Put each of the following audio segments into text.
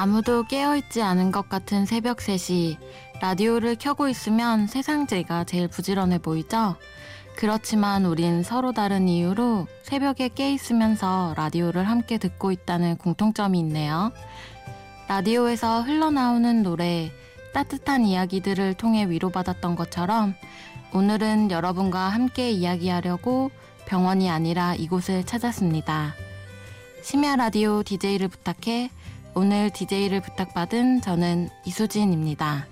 아무도 깨어있지 않은 것 같은 새벽 3시 라디오를 켜고 있으면 세상제가 제일 부지런해 보이죠? 그렇지만 우린 서로 다른 이유로 새벽에 깨 있으면서 라디오를 함께 듣고 있다는 공통점이 있네요. 라디오에서 흘러나오는 노래, 따뜻한 이야기들을 통해 위로받았던 것처럼 오늘은 여러분과 함께 이야기하려고 병원이 아니라 이곳을 찾았습니다. 심야 라디오 DJ를 부탁해 오늘 DJ를 부탁받은 저는 이수진입니다.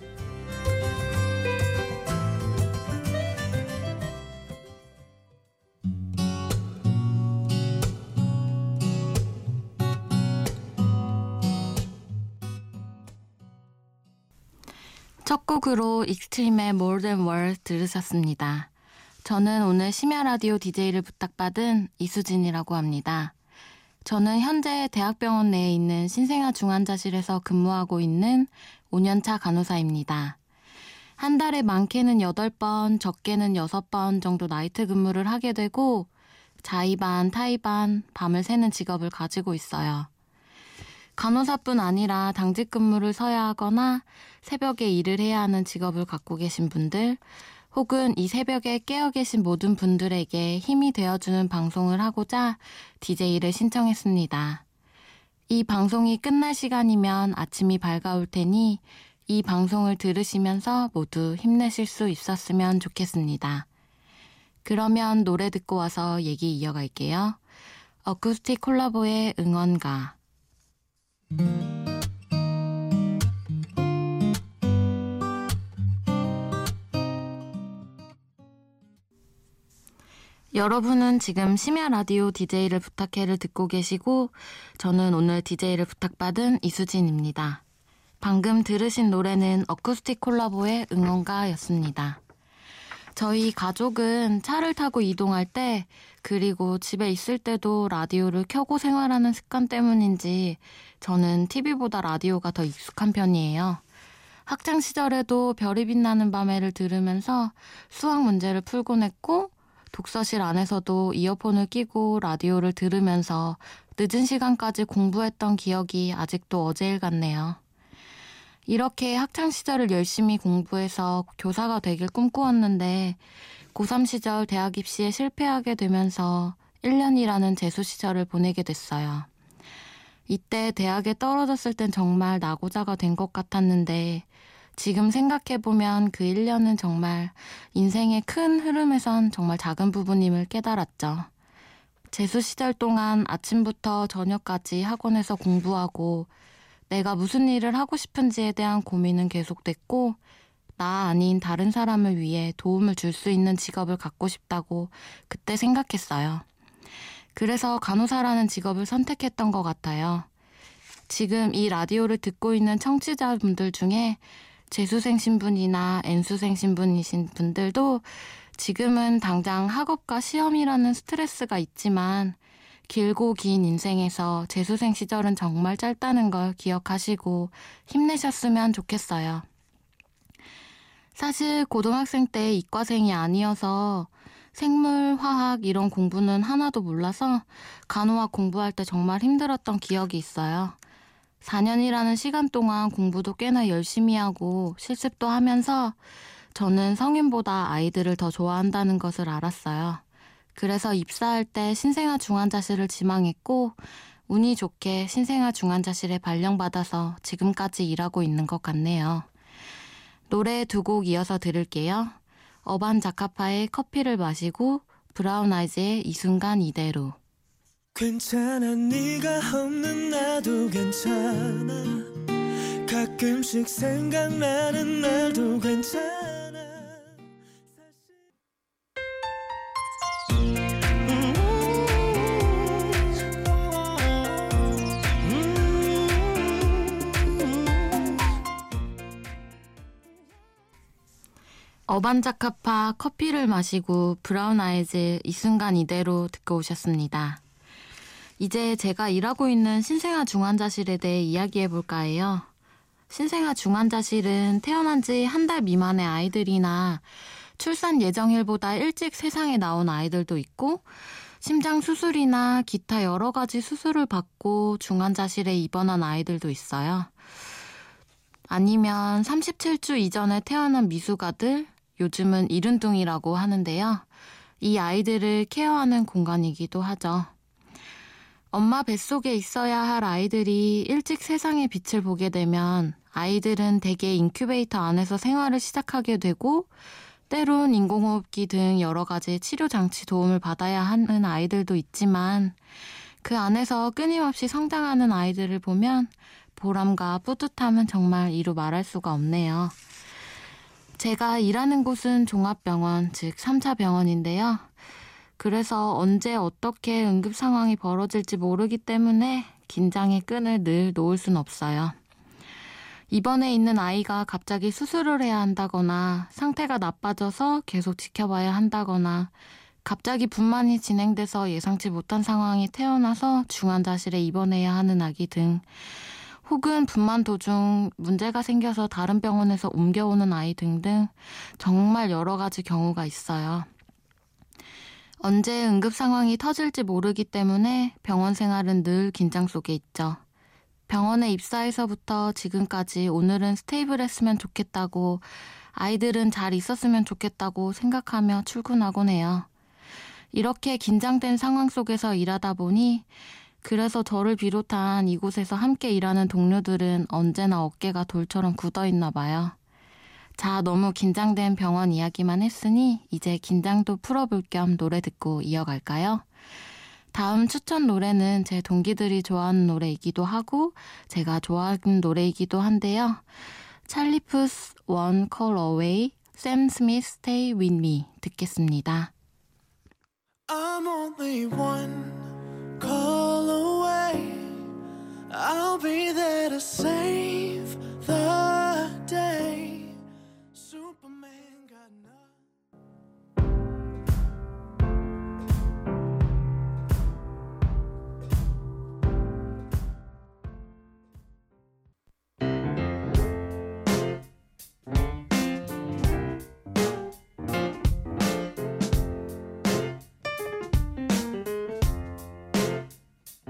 첫 곡으로 익스트림의 More Than Words 들으셨습니다. 저는 오늘 심야 라디오 DJ를 부탁받은 이수진이라고 합니다. 저는 현재 대학병원 내에 있는 신생아 중환자실에서 근무하고 있는 5년차 간호사입니다. 한 달에 많게는 8번, 적게는 6번 정도 나이트 근무를 하게 되고 자의반, 타의반, 밤을 새는 직업을 가지고 있어요. 간호사뿐 아니라 당직 근무를 서야 하거나 새벽에 일을 해야 하는 직업을 갖고 계신 분들, 혹은 이 새벽에 깨어 계신 모든 분들에게 힘이 되어주는 방송을 하고자 DJ를 신청했습니다. 이 방송이 끝날 시간이면 아침이 밝아올 테니 이 방송을 들으시면서 모두 힘내실 수 있었으면 좋겠습니다. 그러면 노래 듣고 와서 얘기 이어갈게요. 어쿠스틱 콜라보의 응원가. 여러분은 지금 심야 라디오 DJ를 부탁해를 듣고 계시고 저는 오늘 DJ를 부탁받은 이수진입니다. 방금 들으신 노래는 어쿠스틱 콜라보의 응원가였습니다. 저희 가족은 차를 타고 이동할 때 그리고 집에 있을 때도 라디오를 켜고 생활하는 습관 때문인지 저는 TV보다 라디오가 더 익숙한 편이에요. 학창 시절에도 별이 빛나는 밤에를 들으면서 수학 문제를 풀곤 했고 독서실 안에서도 이어폰을 끼고 라디오를 들으면서 늦은 시간까지 공부했던 기억이 아직도 어제일 같네요. 이렇게 학창 시절을 열심히 공부해서 교사가 되길 꿈꾸었는데 고3 시절 대학 입시에 실패하게 되면서 1년이라는 재수 시절을 보내게 됐어요. 이때 대학에 떨어졌을 땐 정말 나고자가 된 것 같았는데 지금 생각해보면 그 1년은 정말 인생의 큰 흐름에선 정말 작은 부분임을 깨달았죠. 재수 시절 동안 아침부터 저녁까지 학원에서 공부하고 내가 무슨 일을 하고 싶은지에 대한 고민은 계속됐고 나 아닌 다른 사람을 위해 도움을 줄 수 있는 직업을 갖고 싶다고 그때 생각했어요. 그래서 간호사라는 직업을 선택했던 것 같아요. 지금 이 라디오를 듣고 있는 청취자분들 중에 재수생 신분이나 N수생 신분이신 분들도 지금은 당장 학업과 시험이라는 스트레스가 있지만 길고 긴 인생에서 재수생 시절은 정말 짧다는 걸 기억하시고 힘내셨으면 좋겠어요. 사실 고등학생 때 이과생이 아니어서 생물, 화학 이런 공부는 하나도 몰라서 간호학 공부할 때 정말 힘들었던 기억이 있어요. 4년이라는 시간 동안 공부도 꽤나 열심히 하고 실습도 하면서 저는 성인보다 아이들을 더 좋아한다는 것을 알았어요. 그래서 입사할 때 신생아 중환자실을 지망했고 운이 좋게 신생아 중환자실에 발령받아서 지금까지 일하고 있는 것 같네요. 노래 두 곡 이어서 들을게요. 어반 자카파의 커피를 마시고 브라운 아이즈의 이 순간 이대로 괜찮아 네가 없는 나도 괜찮아 가끔씩 생각나는 날도 괜찮아 어반자카파 커피를 마시고 브라운 아이즈 이 순간 이대로 듣고 오셨습니다. 이제 제가 일하고 있는 신생아 중환자실에 대해 이야기해 볼까 해요. 신생아 중환자실은 태어난 지 한 달 미만의 아이들이나 출산 예정일보다 일찍 세상에 나온 아이들도 있고 심장 수술이나 기타 여러 가지 수술을 받고 중환자실에 입원한 아이들도 있어요. 아니면 37주 이전에 태어난 미숙아들, 요즘은 이른둥이라고 하는데요. 이 아이들을 케어하는 공간이기도 하죠. 엄마 뱃속에 있어야 할 아이들이 일찍 세상의 빛을 보게 되면 아이들은 대개 인큐베이터 안에서 생활을 시작하게 되고 때론 인공호흡기 등 여러 가지 치료 장치 도움을 받아야 하는 아이들도 있지만 그 안에서 끊임없이 성장하는 아이들을 보면 보람과 뿌듯함은 정말 이루 말할 수가 없네요. 제가 일하는 곳은 종합병원, 즉 3차 병원인데요. 그래서 언제 어떻게 응급 상황이 벌어질지 모르기 때문에 긴장의 끈을 늘 놓을 순 없어요. 입원해 있는 아이가 갑자기 수술을 해야 한다거나 상태가 나빠져서 계속 지켜봐야 한다거나 갑자기 분만이 진행돼서 예상치 못한 상황이 태어나서 중환자실에 입원해야 하는 아기 등 혹은 분만 도중 문제가 생겨서 다른 병원에서 옮겨오는 아이 등등 정말 여러 가지 경우가 있어요. 언제 응급 상황이 터질지 모르기 때문에 병원 생활은 늘 긴장 속에 있죠. 병원에 입사해서부터 지금까지 오늘은 스테이블했으면 좋겠다고 아이들은 잘 있었으면 좋겠다고 생각하며 출근하곤 해요. 이렇게 긴장된 상황 속에서 일하다 보니 그래서 저를 비롯한 이곳에서 함께 일하는 동료들은 언제나 어깨가 돌처럼 굳어 있나 봐요. 자, 너무 긴장된 병원 이야기만 했으니 이제 긴장도 풀어볼 겸 노래 듣고 이어갈까요? 다음 추천 노래는 제 동기들이 좋아하는 노래이기도 하고 제가 좋아하는 노래이기도 한데요. 찰리 푸스 One Call Away, 샘 스미스 Stay With Me 듣겠습니다. I'm only one call away. I'll be there to save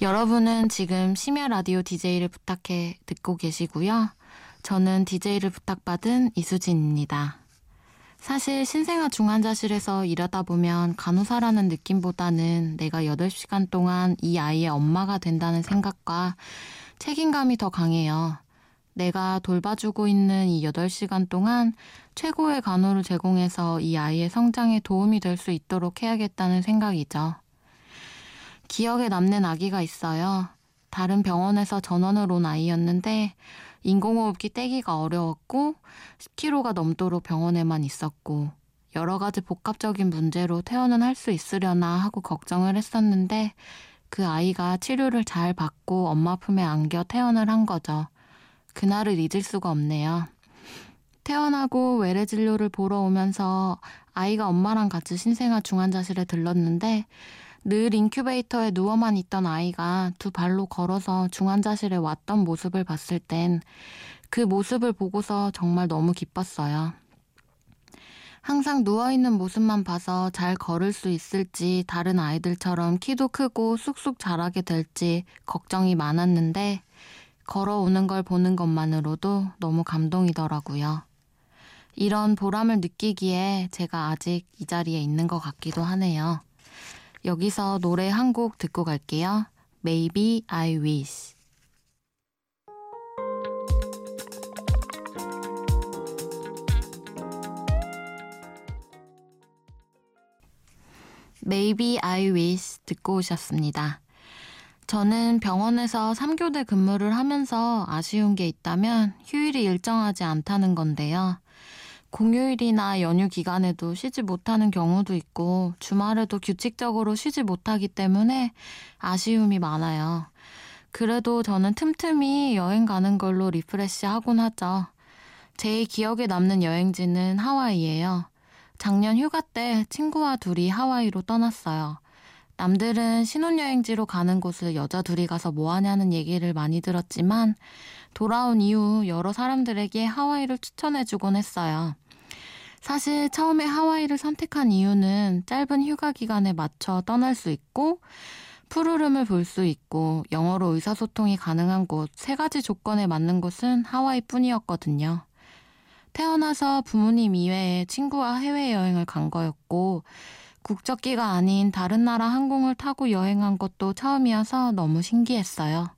여러분은 지금 심야 라디오 DJ를 부탁해 듣고 계시고요. 저는 DJ를 부탁받은 이수진입니다. 사실 신생아 중환자실에서 일하다 보면 간호사라는 느낌보다는 내가 8시간 동안 이 아이의 엄마가 된다는 생각과 책임감이 더 강해요. 내가 돌봐주고 있는 이 8시간 동안 최고의 간호를 제공해서 이 아이의 성장에 도움이 될 수 있도록 해야겠다는 생각이죠. 기억에 남는 아기가 있어요. 다른 병원에서 전원을 온 아이였는데 인공호흡기 떼기가 어려웠고 10kg가 넘도록 병원에만 있었고 여러 가지 복합적인 문제로 퇴원은 할 수 있으려나 하고 걱정을 했었는데 그 아이가 치료를 잘 받고 엄마 품에 안겨 퇴원을 한 거죠. 그날을 잊을 수가 없네요. 퇴원하고 외래 진료를 보러 오면서 아이가 엄마랑 같이 신생아 중환자실에 들렀는데 늘 인큐베이터에 누워만 있던 아이가 두 발로 걸어서 중환자실에 왔던 모습을 봤을 땐 그 모습을 보고서 정말 너무 기뻤어요. 항상 누워있는 모습만 봐서 잘 걸을 수 있을지 다른 아이들처럼 키도 크고 쑥쑥 자라게 될지 걱정이 많았는데 걸어오는 걸 보는 것만으로도 너무 감동이더라고요. 이런 보람을 느끼기에 제가 아직 이 자리에 있는 것 같기도 하네요. 여기서 노래 한 곡 듣고 갈게요. Maybe I Wish. Maybe I Wish 듣고 오셨습니다. 저는 병원에서 3교대 근무를 하면서 아쉬운 게 있다면 휴일이 일정하지 않다는 건데요. 공휴일이나 연휴 기간에도 쉬지 못하는 경우도 있고 주말에도 규칙적으로 쉬지 못하기 때문에 아쉬움이 많아요. 그래도 저는 틈틈이 여행 가는 걸로 refresh 하곤 하죠. 제 기억에 남는 여행지는 하와이예요. 작년 휴가 때 친구와 둘이 하와이로 떠났어요. 남들은 신혼여행지로 가는 곳을 여자 둘이 가서 뭐 하냐는 얘기를 많이 들었지만 돌아온 이후 여러 사람들에게 하와이를 추천해주곤 했어요. 사실 처음에 하와이를 선택한 이유는 짧은 휴가 기간에 맞춰 떠날 수 있고 푸르름을 볼 수 있고 영어로 의사소통이 가능한 곳 세 가지 조건에 맞는 곳은 하와이 뿐이었거든요. 태어나서 부모님 이외에 친구와 해외여행을 간 거였고 국적기가 아닌 다른 나라 항공을 타고 여행한 것도 처음이어서 너무 신기했어요.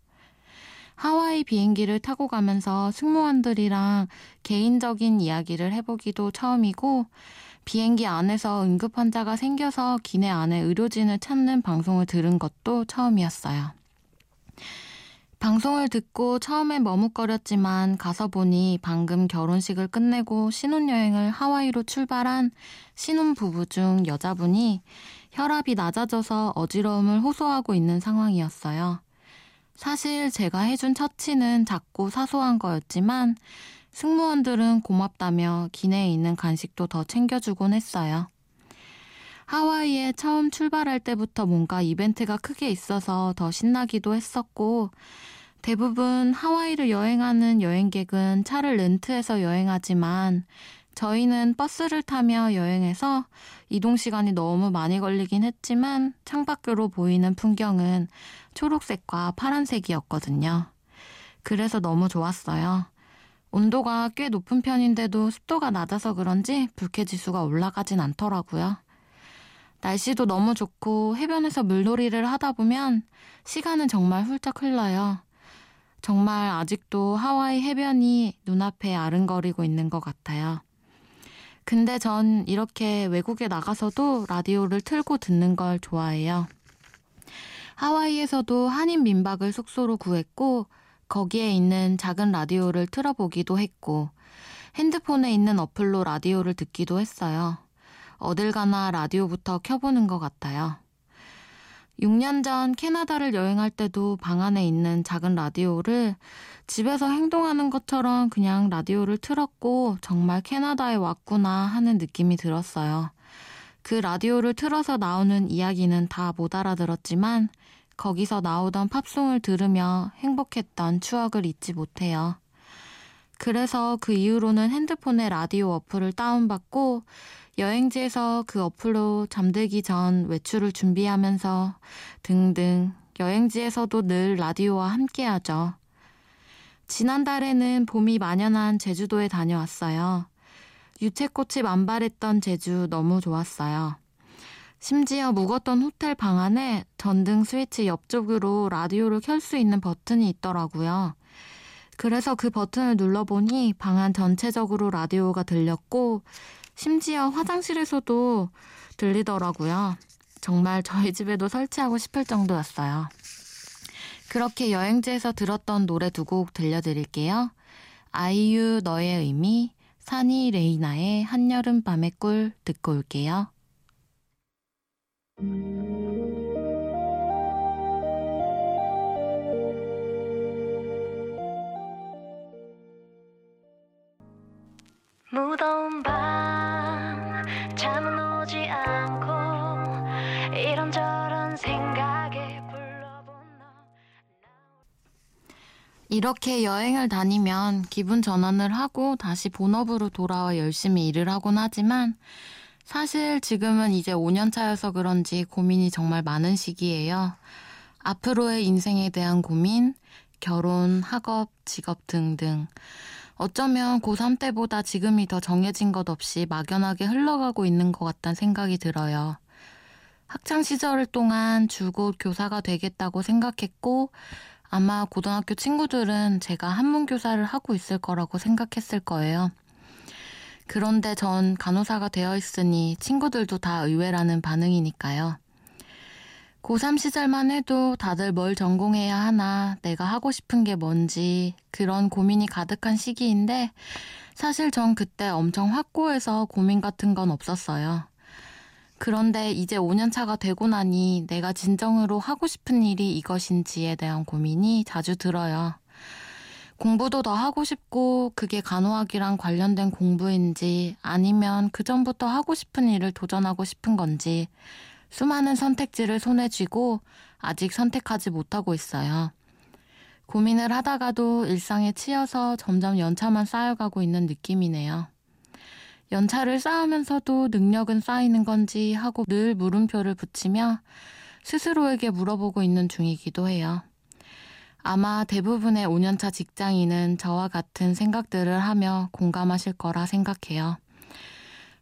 하와이 비행기를 타고 가면서 승무원들이랑 개인적인 이야기를 해보기도 처음이고 비행기 안에서 응급 환자가 생겨서 기내 안에 의료진을 찾는 방송을 들은 것도 처음이었어요. 방송을 듣고 처음엔 머뭇거렸지만 가서 보니 방금 결혼식을 끝내고 신혼여행을 하와이로 출발한 신혼부부 중 여자분이 혈압이 낮아져서 어지러움을 호소하고 있는 상황이었어요. 사실 제가 해준 처치는 작고 사소한 거였지만 승무원들은 고맙다며 기내에 있는 간식도 더 챙겨주곤 했어요. 하와이에 처음 출발할 때부터 뭔가 이벤트가 크게 있어서 더 신나기도 했었고, 대부분 하와이를 여행하는 여행객은 차를 렌트해서 여행하지만, 저희는 버스를 타며 여행해서 이동 시간이 너무 많이 걸리긴 했지만, 창밖으로 보이는 풍경은 초록색과 파란색이었거든요. 그래서 너무 좋았어요. 온도가 꽤 높은 편인데도 습도가 낮아서 그런지 불쾌 지수가 올라가진 않더라고요. 날씨도 너무 좋고 해변에서 물놀이를 하다 보면 시간은 정말 훌쩍 흘러요. 정말 아직도 하와이 해변이 눈앞에 아른거리고 있는 것 같아요. 근데 전 이렇게 외국에 나가서도 라디오를 틀고 듣는 걸 좋아해요. 하와이에서도 한인 민박을 숙소로 구했고 거기에 있는 작은 라디오를 틀어보기도 했고 핸드폰에 있는 어플로 라디오를 듣기도 했어요. 어딜 가나 라디오부터 켜보는 것 같아요. 6년 전 캐나다를 여행할 때도 방 안에 있는 작은 라디오를 집에서 행동하는 것처럼 그냥 라디오를 틀었고 정말 캐나다에 왔구나 하는 느낌이 들었어요. 그 라디오를 틀어서 나오는 이야기는 다 못 알아들었지만 거기서 나오던 팝송을 들으며 행복했던 추억을 잊지 못해요. 그래서 그 이후로는 핸드폰에 라디오 어플을 다운받고 여행지에서 그 어플로 잠들기 전 외출을 준비하면서 등등 여행지에서도 늘 라디오와 함께 하죠. 지난달에는 봄이 만연한 제주도에 다녀왔어요. 유채꽃이 만발했던 제주 너무 좋았어요. 심지어 묵었던 호텔 방 안에 전등 스위치 옆쪽으로 라디오를 켤 수 있는 버튼이 있더라고요. 그래서 그 버튼을 눌러보니 방 안 전체적으로 라디오가 들렸고 심지어 화장실에서도 들리더라고요. 정말 저희 집에도 설치하고 싶을 정도였어요. 그렇게 여행지에서 들었던 노래 두 곡 들려드릴게요. 아이유 너의 의미, 산이 레이나의 한여름 밤의 꿀 듣고 올게요. 무더운 이렇게 여행을 다니면 기분 전환을 하고 다시 본업으로 돌아와 열심히 일을 하곤 하지만 사실 지금은 이제 5년 차여서 그런지 고민이 정말 많은 시기예요. 앞으로의 인생에 대한 고민, 결혼, 학업, 직업 등등. 어쩌면 고3 때보다 지금이 더 정해진 것 없이 막연하게 흘러가고 있는 것 같다는 생각이 들어요. 학창 시절 동안 줄곧 교사가 되겠다고 생각했고, 아마 고등학교 친구들은 제가 한문교사를 하고 있을 거라고 생각했을 거예요. 그런데 전 간호사가 되어 있으니 친구들도 다 의외라는 반응이니까요. 고3 시절만 해도 다들 뭘 전공해야 하나, 내가 하고 싶은 게 뭔지, 그런 고민이 가득한 시기인데, 사실 전 그때 엄청 확고해서 고민 같은 건 없었어요. 그런데 이제 5년 차가 되고 나니 내가 진정으로 하고 싶은 일이 이것인지에 대한 고민이 자주 들어요. 공부도 더 하고 싶고 그게 간호학이랑 관련된 공부인지 아니면 그전부터 하고 싶은 일을 도전하고 싶은 건지 수많은 선택지를 손에 쥐고 아직 선택하지 못하고 있어요. 고민을 하다가도 일상에 치여서 점점 연차만 쌓여가고 있는 느낌이네요. 연차를 쌓으면서도 능력은 쌓이는 건지 하고 늘 물음표를 붙이며 스스로에게 물어보고 있는 중이기도 해요. 아마 대부분의 5년차 직장인은 저와 같은 생각들을 하며 공감하실 거라 생각해요.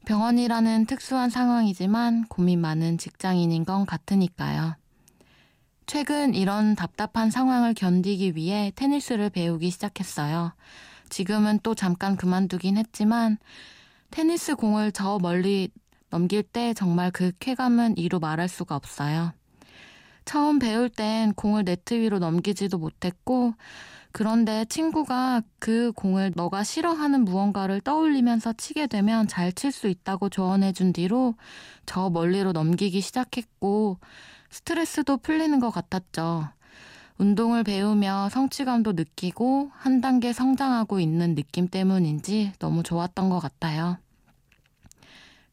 병원이라는 특수한 상황이지만 고민 많은 직장인인 건 같으니까요. 최근 이런 답답한 상황을 견디기 위해 테니스를 배우기 시작했어요. 지금은 또 잠깐 그만두긴 했지만 테니스 공을 저 멀리 넘길 때 정말 그 쾌감은 이루 말할 수가 없어요. 처음 배울 땐 공을 네트 위로 넘기지도 못했고, 그런데 친구가 그 공을 너가 싫어하는 무언가를 떠올리면서 치게 되면 잘 칠 수 있다고 조언해준 뒤로 저 멀리로 넘기기 시작했고, 스트레스도 풀리는 것 같았죠. 운동을 배우며 성취감도 느끼고 한 단계 성장하고 있는 느낌 때문인지 너무 좋았던 것 같아요.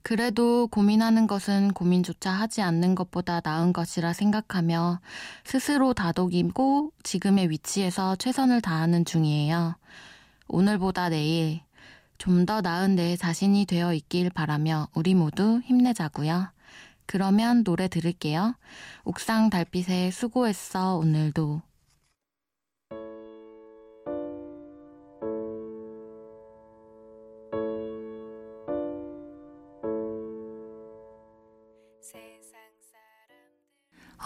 그래도 고민하는 것은 고민조차 하지 않는 것보다 나은 것이라 생각하며 스스로 다독이고 지금의 위치에서 최선을 다하는 중이에요. 오늘보다 내일 좀 더 나은 내 자신이 되어 있길 바라며 우리 모두 힘내자고요. 그러면 노래 들을게요. 옥상 달빛에 수고했어 오늘도.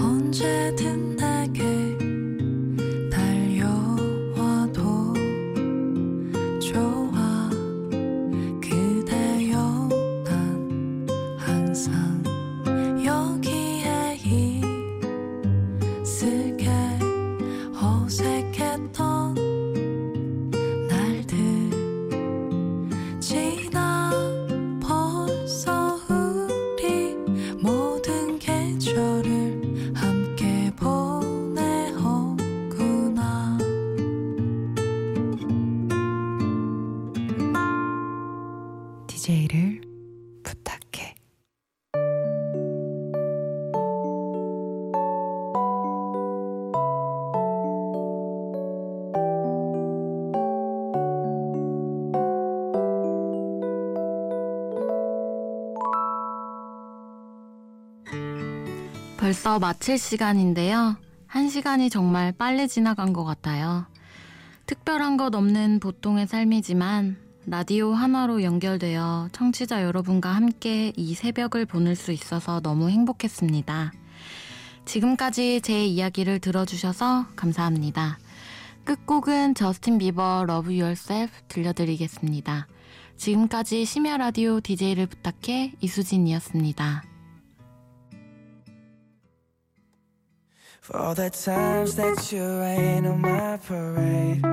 언제든 벌써 마칠 시간인데요. 한 시간이 정말 빨리 지나간 것 같아요. 특별한 것 없는 보통의 삶이지만 라디오 하나로 연결되어 청취자 여러분과 함께 이 새벽을 보낼 수 있어서 너무 행복했습니다. 지금까지 제 이야기를 들어주셔서 감사합니다. 끝곡은 저스틴 비버 Love Yourself 들려드리겠습니다. 지금까지 심야 라디오 DJ를 부탁해 이수진이었습니다. For all the times that you rain on my parade.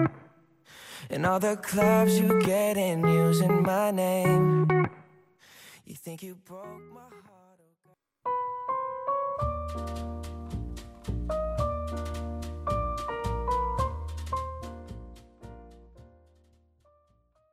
And all the clubs you get in using my name. You think you broke my